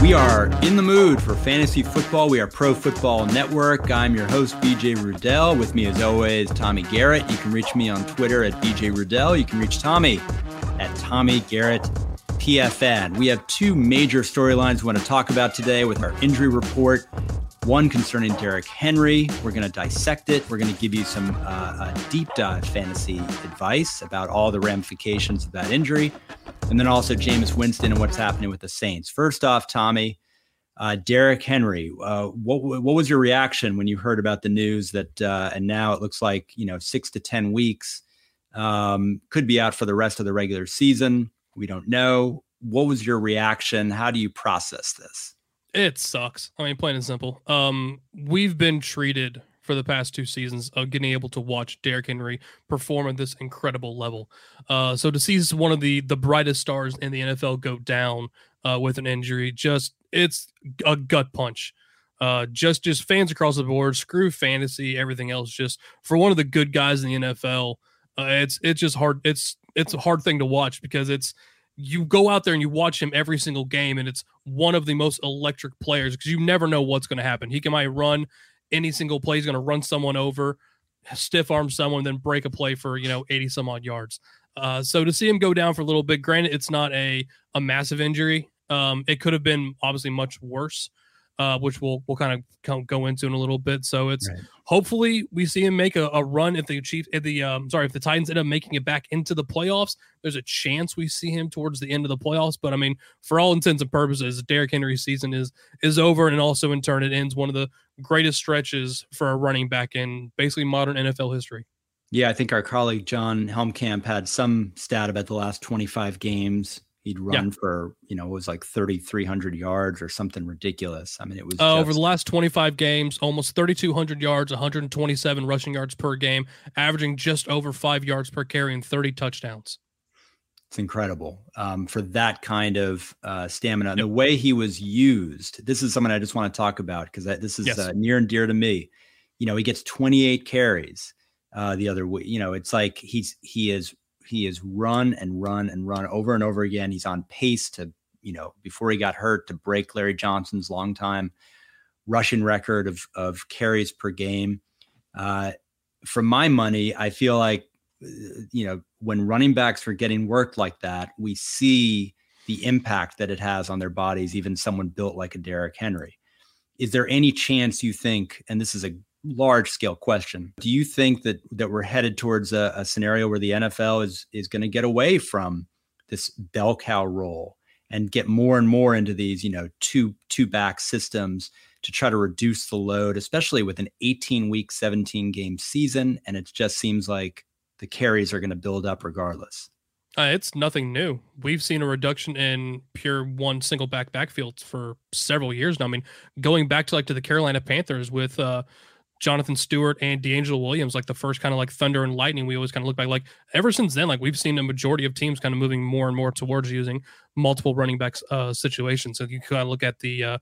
We are in the mood for fantasy football. We are Pro Football Network. I'm your host, BJ Rudell. With me, as always, Tommy Garrett. You can reach me on Twitter at BJ Rudell. You can reach Tommy at Tommy Garrett PFN. We have two major storylines we want to talk about today with our injury report. One concerning Derrick Henry. We're going to dissect it. We're going to give you some uh, deep dive fantasy advice about all the ramifications of that injury and then also Jameis Winston and what's happening with the Saints. First off, Tommy, uh, Derrick Henry, uh, what what was your reaction when you heard about the news that uh, and now it looks like you know six to ten weeks um, could be out for the rest of the regular season? We don't know. What was your reaction? How do you process this? It sucks. I mean, plain and simple. Um, we've been treated for the past two seasons of getting able to watch Derrick Henry perform at this incredible level. Uh, so to see one of the the brightest stars in the NFL go down uh, with an injury, just it's a gut punch. Uh, just just fans across the board, screw fantasy, everything else. Just for one of the good guys in the NFL, uh, it's it's just hard. It's it's a hard thing to watch because it's you go out there and you watch him every single game, and it's one of the most electric players because you never know what's going to happen. He can might run any single play. He's going to run someone over, stiff arm someone, then break a play for you know 80 some odd yards. Uh, so to see him go down for a little bit, granted it's not a a massive injury. Um, it could have been obviously much worse uh, which we'll we'll kind of go into in a little bit. So it's right. hopefully we see him make a, a, run if the Chiefs, if the um, sorry, if the Titans end up making it back into the playoffs. There's a chance we see him towards the end of the playoffs. But I mean, for all intents and purposes, Derrick Henry's season is is over, and also in turn it ends one of the greatest stretches for a running back in basically modern NFL history. Yeah, I think our colleague John Helmkamp had some stat about the last 25 games he'd run yeah. for you know it was like 3300 yards or something ridiculous i mean it was uh, just... over the last 25 games almost 3200 yards 127 rushing yards per game averaging just over five yards per carry and 30 touchdowns it's incredible um, for that kind of uh, stamina yep. the way he was used this is something i just want to talk about because this is yes. uh, near and dear to me you know he gets 28 carries uh, the other way you know it's like he's he is he has run and run and run over and over again. He's on pace to, you know, before he got hurt to break Larry Johnson's longtime rushing record of of carries per game. Uh, for my money, I feel like uh, you know when running backs are getting worked like that, we see the impact that it has on their bodies. Even someone built like a Derrick Henry. Is there any chance you think? And this is a large scale question. Do you think that that we're headed towards a, a scenario where the NFL is is going to get away from this bell cow role and get more and more into these, you know, two two back systems to try to reduce the load, especially with an 18 week, 17 game season, and it just seems like the carries are going to build up regardless. Uh, it's nothing new. We've seen a reduction in pure one single back backfields for several years now. I mean, going back to like to the Carolina Panthers with uh, Jonathan Stewart and DeAngelo Williams, like the first kind of like thunder and lightning, we always kind of look back. Like ever since then, like we've seen a majority of teams kind of moving more and more towards using multiple running backs uh, situations. So you kind of look at the uh,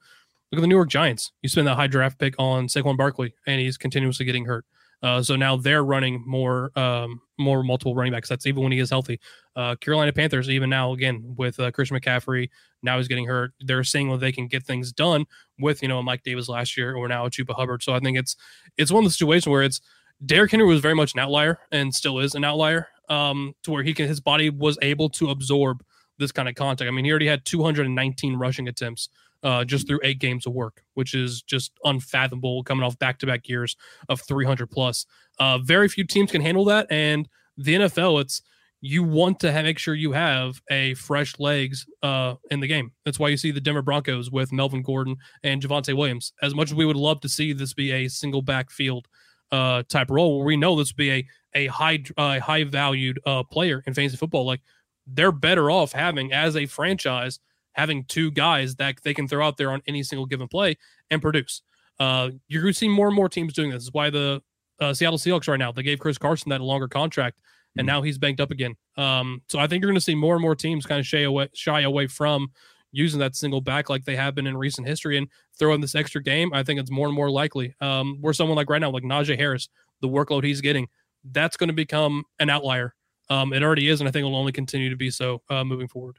look at the New York Giants. You spend that high draft pick on Saquon Barkley, and he's continuously getting hurt. Uh, so now they're running more um, more multiple running backs. That's even when he is healthy. Uh, Carolina Panthers, even now, again with uh, Christian McCaffrey, now he's getting hurt. They're seeing whether they can get things done with you know Mike Davis last year or now Chuba Hubbard. So I think it's it's one of the situations where it's Derrick Henry was very much an outlier and still is an outlier um, to where he can his body was able to absorb this kind of contact. I mean, he already had 219 rushing attempts uh, just through eight games of work, which is just unfathomable coming off back to back years of 300 plus. Uh, very few teams can handle that. And the NFL, it's you want to have, make sure you have a fresh legs uh, in the game. That's why you see the Denver Broncos with Melvin Gordon and Javonte Williams. As much as we would love to see this be a single back field uh, type role, where we know this would be a a high uh, high valued uh, player in fantasy football, like they're better off having as a franchise having two guys that they can throw out there on any single given play and produce. Uh, you're going to see more and more teams doing this. this is why the uh, Seattle Seahawks right now they gave Chris Carson that longer contract, and mm-hmm. now he's banked up again. Um, so I think you're going to see more and more teams kind of shy away, shy away from using that single back like they have been in recent history and throwing this extra game. I think it's more and more likely. Um, where someone like right now, like Najee Harris, the workload he's getting, that's going to become an outlier. Um, it already is, and I think it will only continue to be so uh, moving forward.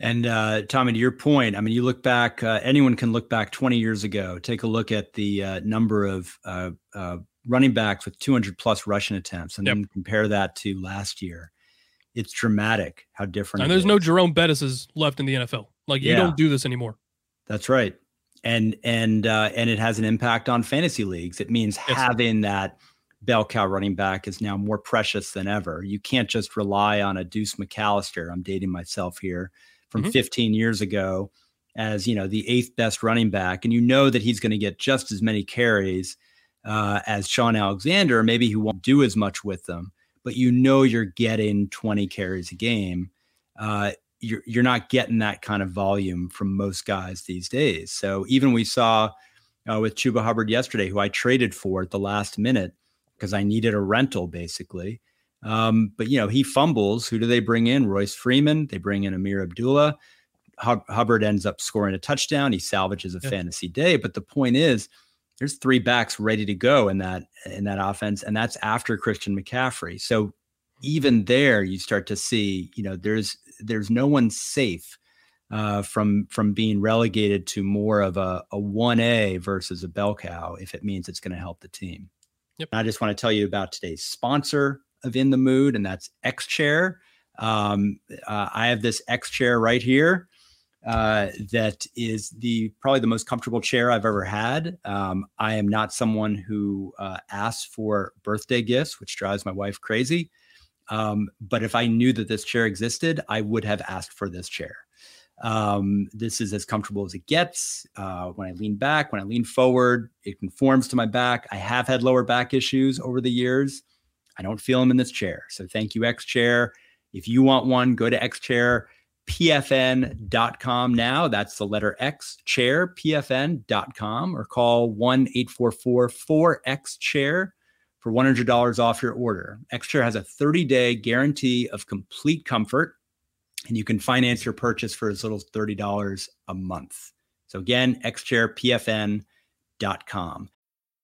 And uh, Tommy, to your point, I mean, you look back. Uh, anyone can look back 20 years ago. Take a look at the uh, number of uh, uh, running backs with 200 plus rushing attempts, and yep. then compare that to last year. It's dramatic how different. And there's is. no Jerome Bettis's left in the NFL. Like you yeah. don't do this anymore. That's right. And and uh, and it has an impact on fantasy leagues. It means yes. having that bell cow running back is now more precious than ever. You can't just rely on a Deuce McAllister. I'm dating myself here from mm-hmm. 15 years ago as you know the eighth best running back, and you know that he's going to get just as many carries uh, as Shaun Alexander. Maybe he won't do as much with them, but you know you're getting 20 carries a game. Uh, you're you're not getting that kind of volume from most guys these days. So even we saw uh, with Chuba Hubbard yesterday, who I traded for at the last minute because I needed a rental basically. Um, but you know, he fumbles. Who do they bring in? Royce Freeman. They bring in Ameer Abdullah. Hub- Hubbard ends up scoring a touchdown. He salvages a yeah. fantasy day. But the point is, there's three backs ready to go in that in that offense, and that's after Christian McCaffrey. So even there, you start to see, you know, there's there's no one safe uh, from from being relegated to more of a a one A versus a bell cow if it means it's going to help the team. Yep. I just want to tell you about today's sponsor of In the Mood, and that's X Chair. Um, uh, I have this X chair right here. Uh, that is the probably the most comfortable chair I've ever had. Um, I am not someone who uh, asks for birthday gifts, which drives my wife crazy. Um, but if I knew that this chair existed, I would have asked for this chair. Um, this is as comfortable as it gets. Uh, when I lean back, when I lean forward, it conforms to my back. I have had lower back issues over the years. I don't feel them in this chair. So thank you, X Chair. If you want one, go to xchairpfn.com now. That's the letter X chair, pfn.com, or call 1 844 4X chair for $100 off your order. X Chair has a 30 day guarantee of complete comfort, and you can finance your purchase for as little as $30 a month. So again, xchairpfn.com.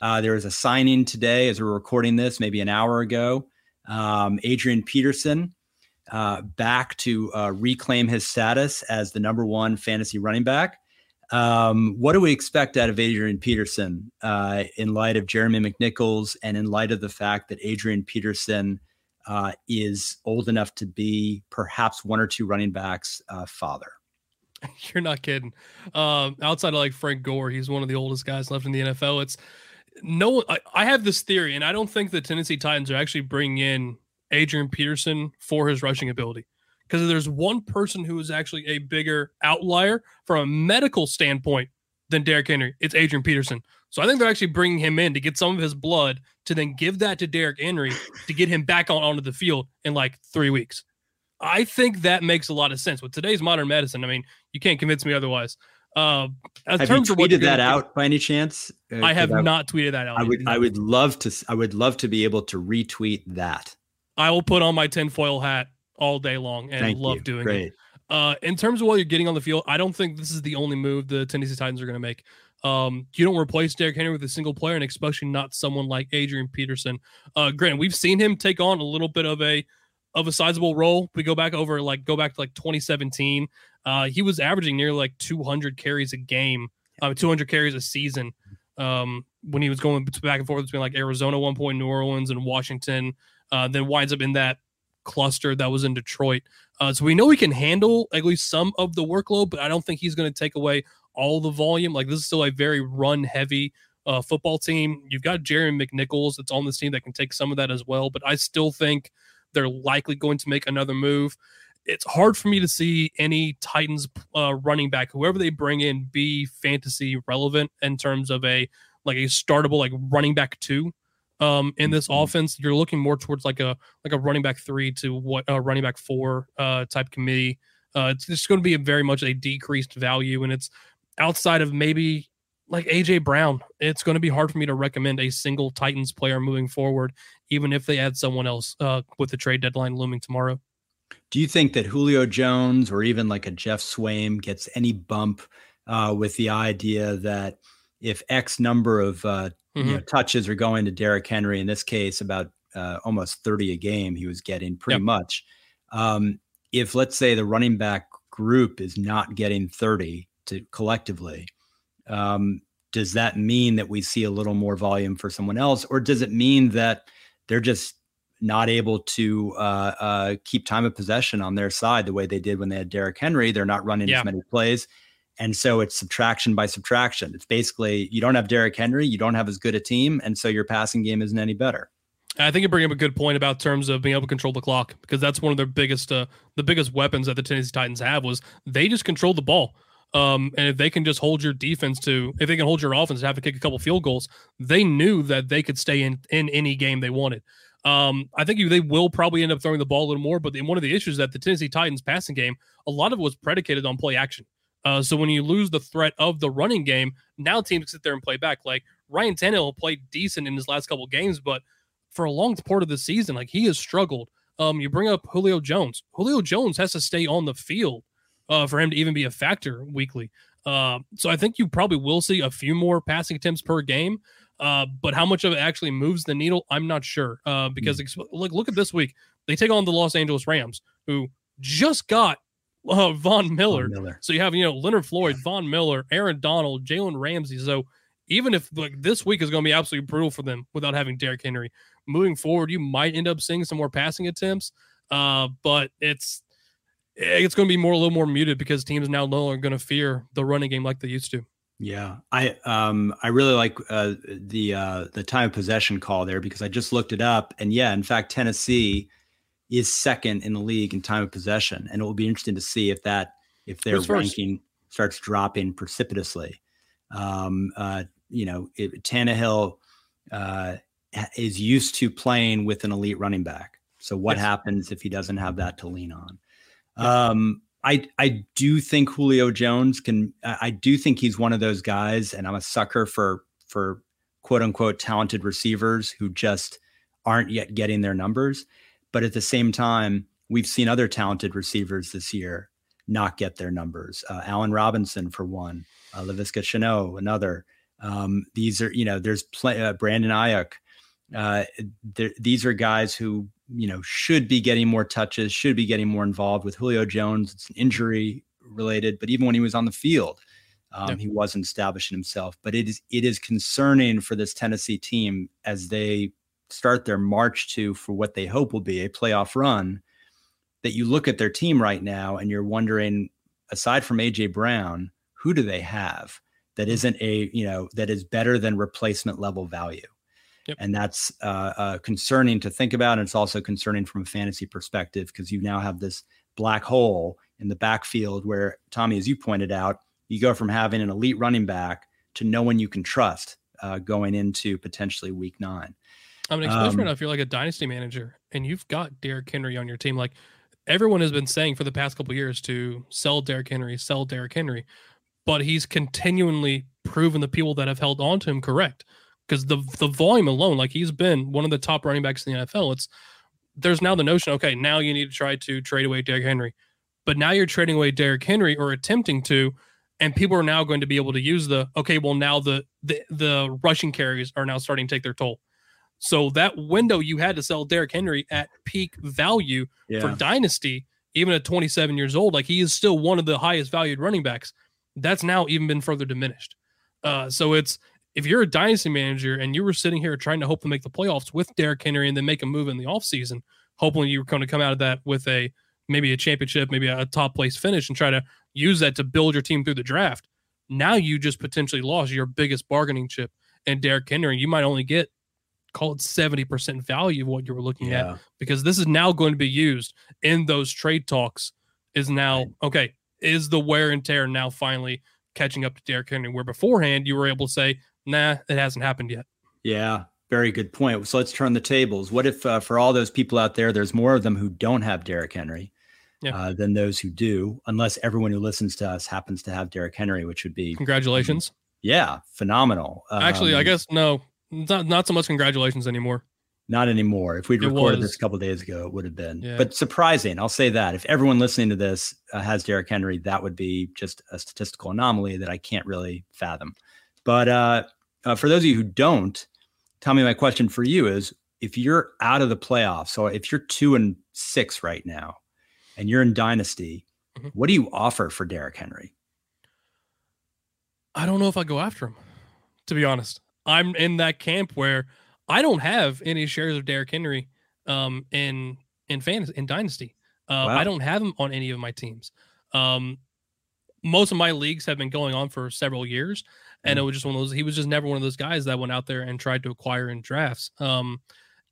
Uh, there was a signing today as we're recording this, maybe an hour ago. Um, Adrian Peterson uh, back to uh, reclaim his status as the number one fantasy running back. Um, what do we expect out of Adrian Peterson uh, in light of Jeremy McNichols and in light of the fact that Adrian Peterson uh, is old enough to be perhaps one or two running backs' uh, father? You're not kidding. Um, outside of like Frank Gore, he's one of the oldest guys left in the NFL. It's no, I, I have this theory, and I don't think the Tennessee Titans are actually bringing in Adrian Peterson for his rushing ability. Because there's one person who is actually a bigger outlier from a medical standpoint than Derrick Henry. It's Adrian Peterson. So I think they're actually bringing him in to get some of his blood to then give that to Derrick Henry to get him back on onto the field in like three weeks. I think that makes a lot of sense with today's modern medicine. I mean, you can't convince me otherwise. Uh, have you tweeted that out by any chance? Uh, I have I, not tweeted that out. I would. I would love to. I would love to be able to retweet that. I will put on my tinfoil hat all day long and Thank love you. doing Great. it. Uh, in terms of what you're getting on the field, I don't think this is the only move the Tennessee Titans are going to make. Um, you don't replace Derrick Henry with a single player, and especially not someone like Adrian Peterson. Uh, Grant, we've seen him take on a little bit of a of a sizable role. We go back over like go back to like 2017. Uh, he was averaging nearly like 200 carries a game, uh, 200 carries a season. Um, when he was going back and forth between like Arizona, one point, New Orleans, and Washington, uh, then winds up in that cluster that was in Detroit. Uh, so we know he can handle at least some of the workload, but I don't think he's going to take away all the volume. Like this is still a very run heavy uh, football team. You've got Jerry McNichols that's on this team that can take some of that as well, but I still think they're likely going to make another move. It's hard for me to see any Titans uh, running back, whoever they bring in, be fantasy relevant in terms of a like a startable like running back two um, in this mm-hmm. offense. You're looking more towards like a like a running back three to what a running back four uh, type committee. Uh, it's just going to be a very much a decreased value, and it's outside of maybe like AJ Brown. It's going to be hard for me to recommend a single Titans player moving forward, even if they add someone else uh, with the trade deadline looming tomorrow. Do you think that Julio Jones or even like a Geoff Swaim gets any bump uh, with the idea that if X number of uh, mm-hmm. you know, touches are going to Derrick Henry, in this case, about uh, almost 30 a game, he was getting pretty yep. much. Um, if let's say the running back group is not getting 30 to collectively, um, does that mean that we see a little more volume for someone else, or does it mean that they're just not able to uh, uh, keep time of possession on their side the way they did when they had Derrick Henry? They're not running yeah. as many plays. And so it's subtraction by subtraction. It's basically you don't have Derrick Henry, you don't have as good a team, and so your passing game isn't any better. I think you bring up a good point about terms of being able to control the clock because that's one of their biggest uh, the biggest weapons that the Tennessee Titans have was they just control the ball. Um, and if they can just hold your defense to, if they can hold your offense to have to kick a couple field goals, they knew that they could stay in in any game they wanted. Um, I think they will probably end up throwing the ball a little more, but one of the issues that the Tennessee Titans passing game, a lot of it was predicated on play action. Uh, so when you lose the threat of the running game, now teams sit there and play back. Like Ryan Tannehill played decent in his last couple games, but for a long part of the season, like he has struggled. Um, you bring up Julio Jones. Julio Jones has to stay on the field uh, for him to even be a factor weekly. Uh, so I think you probably will see a few more passing attempts per game. Uh, but how much of it actually moves the needle, I'm not sure. Uh, because mm. look, look at this week. They take on the Los Angeles Rams, who just got uh, Von Miller. Von Miller. So you have, you know, Leonard Floyd, Von Miller, Aaron Donald, Jalen Ramsey. So even if like this week is going to be absolutely brutal for them without having Derrick Henry, moving forward, you might end up seeing some more passing attempts. Uh, but it's it's going to be more a little more muted because teams now no longer going to fear the running game like they used to. Yeah, I um I really like uh, the uh, the time of possession call there because I just looked it up and yeah, in fact, Tennessee is second in the league in time of possession, and it will be interesting to see if that if their ranking starts dropping precipitously. Um, uh, you know, it, Tannehill uh, is used to playing with an elite running back. So what yes. happens if he doesn't have that to lean on? Um, I I do think Julio Jones can. I do think he's one of those guys, and I'm a sucker for for quote unquote talented receivers who just aren't yet getting their numbers. But at the same time, we've seen other talented receivers this year not get their numbers. Uh, Allen Robinson, for one, uh, Shenault, another. Um, these are, you know, there's uh, Brandon Aiyuk. Uh, these are guys who, you know, should be getting more touches, should be getting more involved with Julio Jones. It's an injury related, but even when he was on the field, um, yeah. he wasn't establishing himself. But it is it is concerning for this Tennessee team as they start their march to for what they hope will be a playoff run that you look at their team right now and you're wondering aside from AJ Brown who do they have that mm-hmm. isn't a you know that is better than replacement level value yep. and that's uh, uh, concerning to think about and it's also concerning from a fantasy perspective because you now have this black hole in the backfield where Tommy as you pointed out you go from having an elite running back to no one you can trust uh, going into potentially week nine I mean, especially um, right now, if you're like a dynasty manager and you've got Derrick Henry on your team, like everyone has been saying for the past couple years to sell Derrick Henry, sell Derrick Henry, but he's continually proven the people that have held on to him correct because the the volume alone, like he's been one of the top running backs in the NFL. It's there's now the notion, okay, now you need to try to trade away Derrick Henry. But now you're trading away Derrick Henry or attempting to, and people are now going to be able to use the okay. Well, now the the the rushing carries are now starting to take their toll. So that window you had to sell Derrick Henry at peak value yeah. for dynasty, even at 27 years old, like he is still one of the highest valued running backs. That's now even been further diminished. Uh, so it's if you're a dynasty manager and you were sitting here trying to hope to make the playoffs with Derrick Henry and then make a move in the offseason, hoping you were going to come out of that with a maybe a championship, maybe a top place finish and try to use that to build your team through the draft. Now you just potentially lost your biggest bargaining chip and Derrick Henry. You might only get call it 70% value of what you were looking yeah. at because this is now going to be used in those trade talks is now okay is the wear and tear now finally catching up to Derrick Henry where beforehand you were able to say nah it hasn't happened yet yeah very good point so let's turn the tables what if uh, for all those people out there there's more of them who don't have Derrick Henry yeah. uh, than those who do unless everyone who listens to us happens to have Derrick Henry which would be congratulations yeah phenomenal actually um, I guess no not not so much congratulations anymore. Not anymore. If we'd recorded this a couple days ago, it would have been. Yeah. But surprising, I'll say that. If everyone listening to this uh, has Derrick Henry, that would be just a statistical anomaly that I can't really fathom. But uh, uh, for those of you who don't, tell me my question for you is: If you're out of the playoffs, so if you're two and six right now, and you're in dynasty, mm-hmm. what do you offer for Derrick Henry? I don't know if I go after him, to be honest. I'm in that camp where I don't have any shares of Derrick Henry um, in in fantasy in dynasty. Uh, wow. I don't have him on any of my teams. Um, most of my leagues have been going on for several years, and mm. it was just one of those. He was just never one of those guys that went out there and tried to acquire in drafts. Um,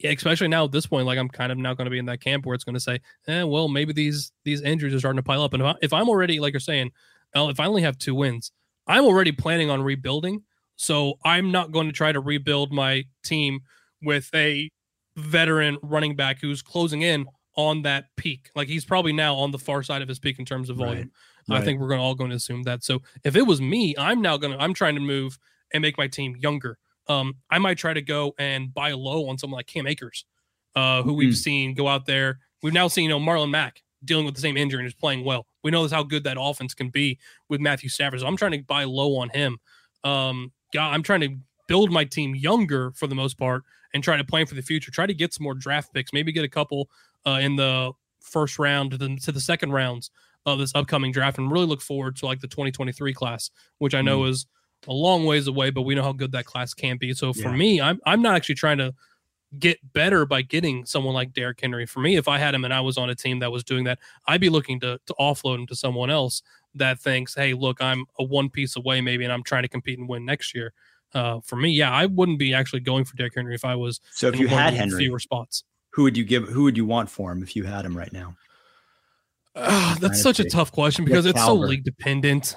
especially now at this point, like I'm kind of now going to be in that camp where it's going to say, eh, well, maybe these these injuries are starting to pile up, and if, I, if I'm already like you're saying, well, if I only have two wins, I'm already planning on rebuilding so I'm not going to try to rebuild my team with a veteran running back who's closing in on that peak. Like he's probably now on the far side of his peak in terms of volume. Right. I think we're going to all going to assume that. So if it was me, I'm now going to I'm trying to move and make my team younger. Um, I might try to go and buy low on someone like Cam Akers, uh, who we've seen go out there. We've now seen, you know, Marlon Mack dealing with the same injury and is playing well. We know this how good that offense can be with Matthew Stafford. So I'm trying to buy low on him. Um, I'm trying to build my team younger for the most part and try to plan for the future. Try to get some more draft picks, maybe get a couple uh, in the first round to the, to the second rounds of this upcoming draft, and really look forward to like the 2023 class, which I know mm. is a long ways away, but we know how good that class can be. So for yeah. me, I'm I'm not actually trying to get better by getting someone like Derrick Henry. For me, if I had him and I was on a team that was doing that, I'd be looking to to offload him to someone else that thinks, hey, look, I'm a one piece away maybe, and I'm trying to compete and win next year. Uh, for me, yeah, I wouldn't be actually going for Derrick Henry if I was. So if you had Henry, fewer spots, who would you give? Who would you want for him if you had him right now? Uh, that's such a tough question because it's so league dependent.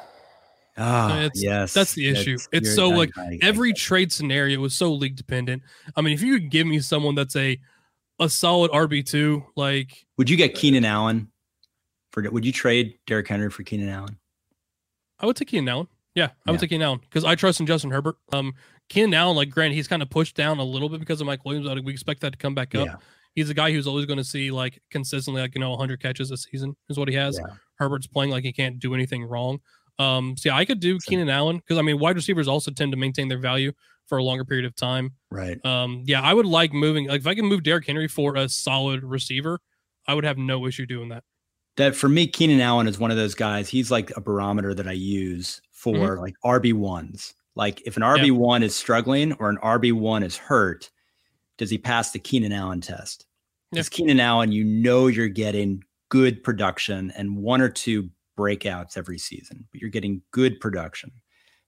Ah, it's, yes, that's the issue. It's, it's so like every trade scenario is so league dependent. I mean, if you could give me someone that's a a solid RB two, like would you get Keenan Allen? For would you trade Derrick Henry for Keenan Allen? I would take Keenan Allen. Yeah, I yeah. would take Keenan Allen because I trust in Justin Herbert. Um, Keenan Allen, like Grant, he's kind of pushed down a little bit because of Mike Williams. But we expect that to come back up. Yeah. He's a guy who's always going to see like consistently, like you know, 100 catches a season is what he has. Yeah. Herbert's playing like he can't do anything wrong. Um, so yeah, I could do Keenan Allen because I mean, wide receivers also tend to maintain their value for a longer period of time. Right. Um, yeah, I would like moving. Like if I can move Derrick Henry for a solid receiver, I would have no issue doing that that for me, Keenan Allen is one of those guys. He's like a barometer that I use for mm-hmm. like RB ones. Like if an RB one yeah. is struggling or an RB one is hurt, does he pass the Keenan Allen test? Because yeah. Keenan Allen, you know you're getting good production and one or two breakouts every season, but you're getting good production.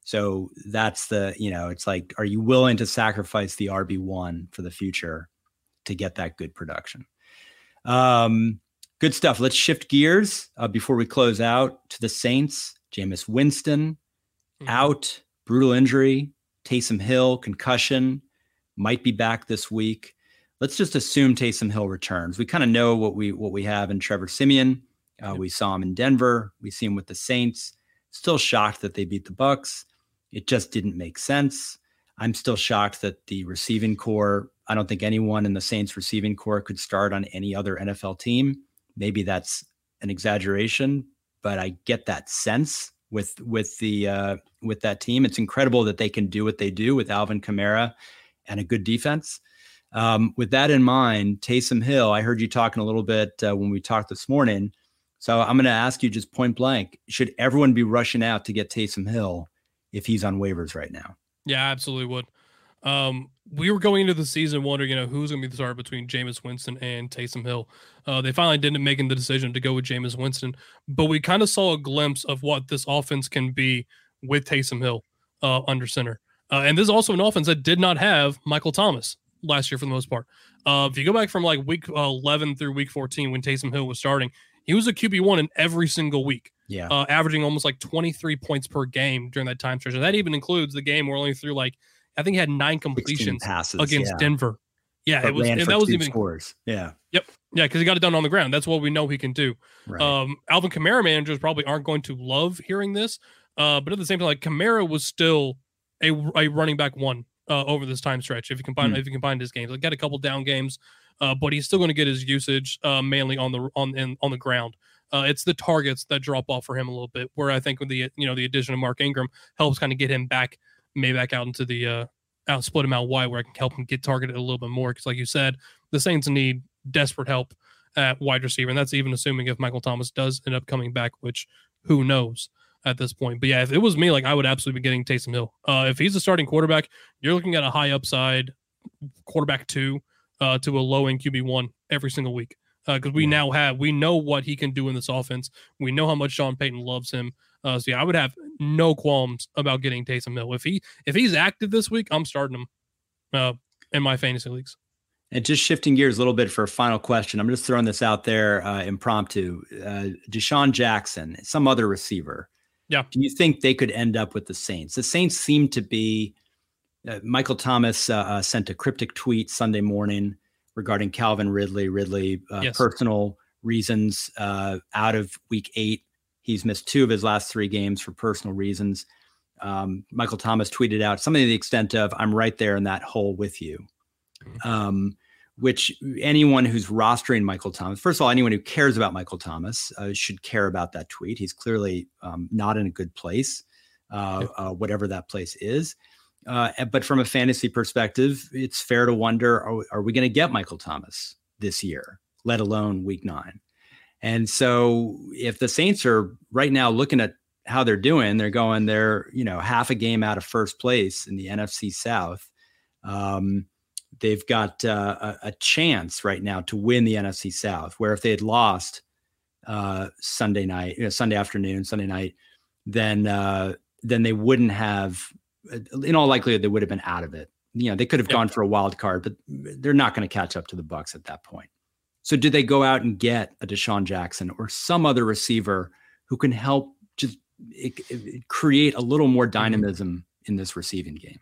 So that's the, you know, it's like, are you willing to sacrifice the RB one for the future to get that good production? Um, Good stuff. Let's shift gears uh, before we close out to the Saints. Jameis Winston mm-hmm. out, brutal injury. Taysom Hill concussion might be back this week. Let's just assume Taysom Hill returns. We kind of know what we what we have in Trevor Siemian. Uh, yep. We saw him in Denver. We see him with the Saints. Still shocked that they beat the Bucs. It just didn't make sense. I'm still shocked that the receiving corps. I don't think anyone in the Saints receiving corps could start on any other NFL team maybe that's an exaggeration, but I get that sense with with the uh, with that team. It's incredible that they can do what they do with Alvin Kamara and a good defense. Um, with that in mind, Taysom Hill, I heard you talking a little bit uh, when we talked this morning. So I'm going to ask you just point blank: Should everyone be rushing out to get Taysom Hill if he's on waivers right now? Yeah, absolutely would. Um, we were going into the season wondering, you know, who's going to be the starter between Jameis Winston and Taysom Hill. Uh, they finally didn't make the decision to go with Jameis Winston, but we kind of saw a glimpse of what this offense can be with Taysom Hill uh, under center. Uh, and this is also an offense that did not have Michael Thomas last year for the most part. Uh, if you go back from like week 11 through week 14 when Taysom Hill was starting, he was a QB one in every single week. Yeah, uh, averaging almost like 23 points per game during that time stretch. And that even includes the game where only threw like I think he had nine completions passes, against yeah. Denver. Yeah, but it was, and that was even scores. Yeah. Yep. Yeah, because he got it done on the ground. That's what we know he can do. Right. Um, Alvin Kamara managers probably aren't going to love hearing this, uh, but at the same time, like Kamara was still a, a running back one uh, over this time stretch. If you combine Hmm. if you combine his games, like got a couple down games, uh, but he's still going to get his usage uh, mainly on the on in, on the ground. Uh, it's the targets that drop off for him a little bit. Where I think with the you know the addition of Mark Ingram helps kind of get him back, maybe back out into the uh, out split him out wide where I can help him get targeted a little bit more. Because like you said, the Saints need desperate help at wide receiver, and that's even assuming if Michael Thomas does end up coming back, which who knows at this point. But yeah, if it was me, like I would absolutely be getting Taysom Hill. Uh, if he's a starting quarterback, you're looking at a high upside quarterback two uh, to a low end QB one every single week. Because we Yeah. now have, we know what he can do in this offense. We know how much Sean Payton loves him. Uh, so yeah, I would have no qualms about getting Taysom Hill. If he if he's active this week, I'm starting him uh, in my fantasy leagues. And just shifting gears a little bit for a final question, I'm just throwing this out there uh, impromptu. Uh, DeSean Jackson, some other receiver. Yeah. Do you think they could end up with the Saints? The Saints seem to be. Uh, Michael Thomas uh, uh, sent a cryptic tweet Sunday morning regarding Calvin Ridley. Ridley, uh, Yes. personal reasons, uh, out of week eight. He's missed two of his last three games for personal reasons. Um, Michael Thomas tweeted out something to the extent of, I'm right there in that hole with you. Um, which anyone who's rostering Michael Thomas, first of all, anyone who cares about Michael Thomas uh, should care about that tweet. He's clearly um, not in a good place, uh, uh, whatever that place is. Uh, but from a fantasy perspective, it's fair to wonder: Are, are we going to get Michael Thomas this year, let alone Week Nine? And so, if the Saints are right now looking at how they're doing, they're going they're you know half a game out of first place in the NFC South. Um, they've got uh, a, a chance right now to win the NFC South. Where if they had lost uh, Sunday night, you know, Sunday afternoon, Sunday night, then uh, then they wouldn't have. uh, In all likelihood, they would have been out of it. You know, they could have Yeah. gone for a wild card, but they're not going to catch up to the Bucs at that point. So, do they go out and get a DeSean Jackson or some other receiver who can help just it, it- create a little more dynamism in this receiving game?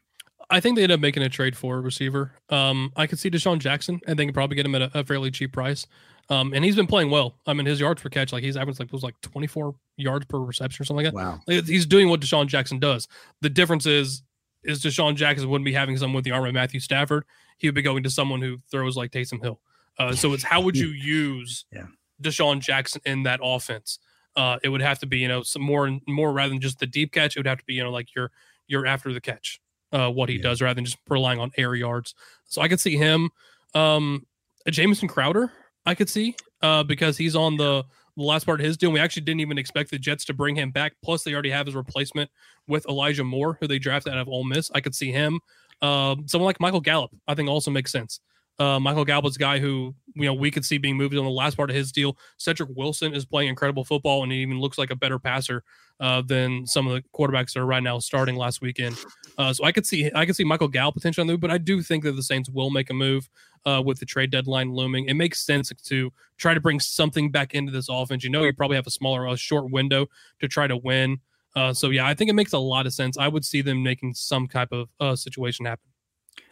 I think they end up making a trade for a receiver. Um, I could see DeSean Jackson, and they can probably get him at a, a fairly cheap price. Um, and he's been playing well. I mean, his yards per catch, like he's averaged like it was like 24 yards per reception or something like that. Wow. Like, He's doing what DeSean Jackson does. The difference is, is DeSean Jackson wouldn't be having someone with the arm of Matthew Stafford. He would be going to someone who throws like Taysom Hill. Uh, so it's how would you use Yeah. DeSean Jackson in that offense? Uh, it would have to be you know some more more rather than just the deep catch. It would have to be you know like you're you're after the catch, uh, what he Yeah. does rather than just relying on air yards. So I could see him, um, a Jamison Crowder. I could see uh, because he's on the the last part of his deal. We actually didn't even expect the Jets to bring him back. Plus, they already have his replacement with Elijah Moore, who they drafted out of Ole Miss. I could see him. Um, someone like Michael Gallup, I think, also makes sense. Uh, Michael Gallup's guy who you know we could see being moved on the last part of his deal. Cedrick Wilson is playing incredible football, and he even looks like a better passer uh, than some of the quarterbacks that are right now starting last weekend. Uh, so I could see I could see Michael Gallup potentially on the move, but I do think that the Saints will make a move uh, with the trade deadline looming. It makes sense to try to bring something back into this offense. You know, you probably have a smaller, a short window to try to win. Uh, so yeah, I think it makes a lot of sense. I would see them making some type of uh, situation happen.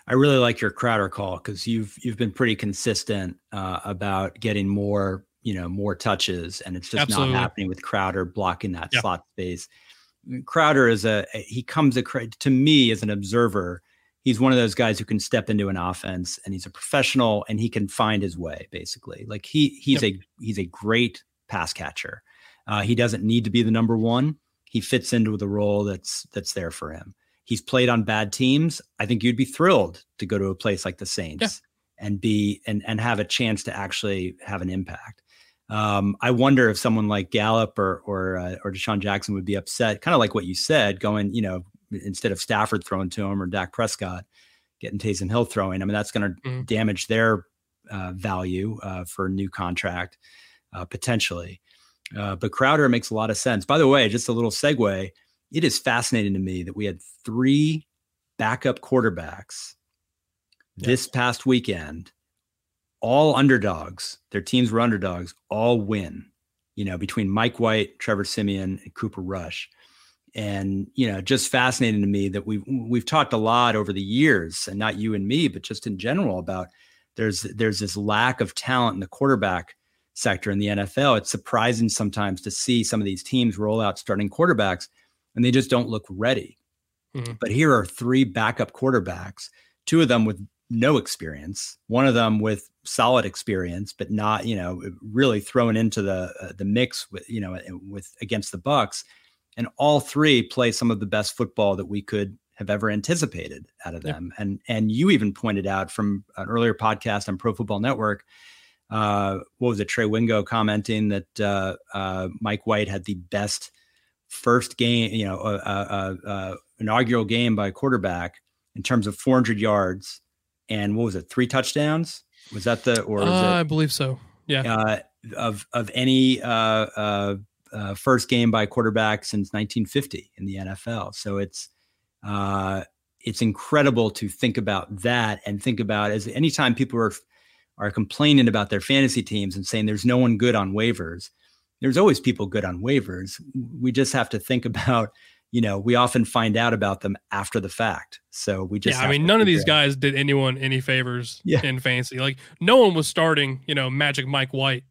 I really like your Crowder call because you've you've been pretty consistent uh, about getting more you know more touches, and it's just Absolutely. not happening with Crowder blocking that slot space. Crowder is a he comes a to me as an observer. He's one of those guys who can step into an offense, and he's a professional, and he can find his way. Basically, like he he's a he's a great pass catcher. Uh, he doesn't need to be the number one. He fits into the role that's that's there for him. He's played on bad teams. I think you'd be thrilled to go to a place like the Saints yeah. and be and and have a chance to actually have an impact. Um, I wonder if someone like Gallup or or uh, or DeSean Jackson would be upset, kind of like what you said, going you know instead of Stafford throwing to him or Dak Prescott getting Taysom Hill throwing. I mean that's going to mm-hmm. damage their uh, value uh, for a new contract uh, potentially. Uh, but Crowder makes a lot of sense. By the way, just a little segue. It is fascinating to me that we had three backup quarterbacks this past weekend, all underdogs. Their teams were underdogs, all win. You know, between Mike White, Trevor Siemian, and Cooper Rush. And you know, just fascinating to me that we've we've talked a lot over the years, and not you and me, but just in general about there's there's this lack of talent in the quarterback sector in the NFL. It's surprising sometimes to see some of these teams roll out starting quarterbacks and they just don't look ready. Mm-hmm. But here are three backup quarterbacks, two of them with no experience, one of them with solid experience, but not, you know, really thrown into the uh, the mix with, you know, with against the Bucs, and all three play some of the best football that we could have ever anticipated out of them. Yeah. And and you even pointed out from an earlier podcast on Pro Football Network uh, what was it, Trey Wingo commenting that uh, uh, Mike White had the best first game, you know, uh, uh, uh, inaugural game by a quarterback in terms of 400 yards and what was it, three touchdowns? Was that the or it, I believe so. Yeah. of of any first game by a quarterback since 1950 in the NFL. So it's it's incredible to think about that and think about as anytime people are are complaining about their fantasy teams and saying there's no one good on waivers. There's always people good on waivers. We just have to think about, you know, we often find out about them after the fact. So we just, yeah, I mean, none of these guys did anyone any favors yeah. in fantasy. Like no one was starting, you know, Magic Mike White,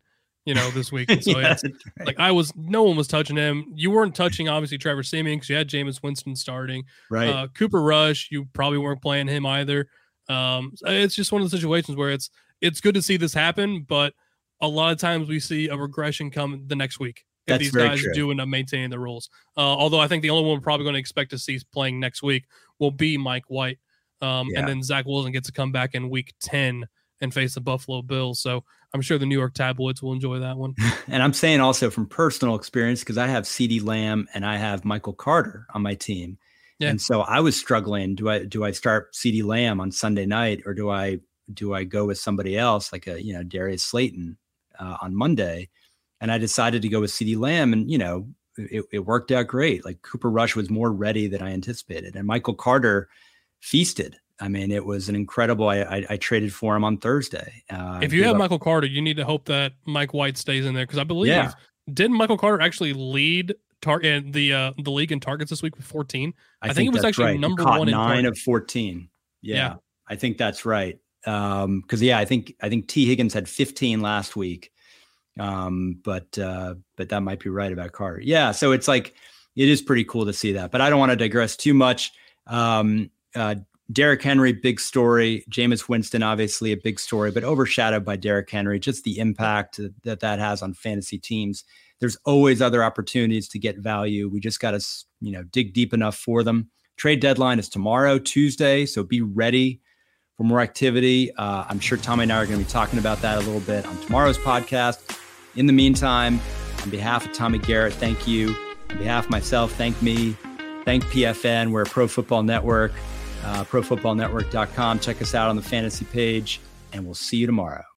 you know, this week. so yeah, right. like I was, no one was touching him. You weren't touching obviously Trevor Siemian because you had Jameis Winston starting. Right. Uh, Cooper Rush, you probably weren't playing him either. Um, it's just one of the situations where it's it's good to see this happen, but a lot of times we see a regression come the next week if That's these guys true. do end up maintaining the rules. Uh, although I think the only one we're probably going to expect to see playing next week will be Mike White. Um, yeah. And then Zach Wilson gets to come back in week 10 and face the Buffalo Bills. So I'm sure the New York tabloids will enjoy that one. and I'm saying also from personal experience, because I have CeeDee Lamb and I have Michael Carter on my team. Yeah. And so I was struggling. Do I do I start CeeDee Lamb on Sunday night or do I do I go with somebody else like a you know Darius Slayton uh, on Monday? And I decided to go with CeeDee Lamb, and you know it, it, worked out great. Like Cooper Rush was more ready than I anticipated, and Michael Carter feasted. I mean, it was an incredible. I I, I traded for him on Thursday. Uh, if you have up, Michael Carter, you need to hope that Mike White stays in there because I believe yeah. didn't Michael Carter actually lead target the uh, the league in targets this week with 14. I, I think, think, it was actually right. number one nine of 14. Yeah, yeah, I think that's right. Um, because yeah, I think I think Tee Higgins had 15 last week. Um, but uh, but that might be right about Carter. Yeah, so it's like it is pretty cool to see that. But I don't want to digress too much. Um, uh, Derrick Henry, big story. Jameis Winston, obviously a big story, but overshadowed by Derrick Henry. Just the impact that that has on fantasy teams. There's always other opportunities to get value. We just got to you know dig deep enough for them. Trade deadline is tomorrow, Tuesday, so be ready for more activity. Uh, I'm sure Tommy and I are going to be talking about that a little bit on tomorrow's podcast. In the meantime, on behalf of Tommy Garrett, thank you. On behalf of myself, thank me. Thank PFN. We're a Pro Football Network, uh, profootballnetwork.com. Check us out on the fantasy page, and we'll see you tomorrow.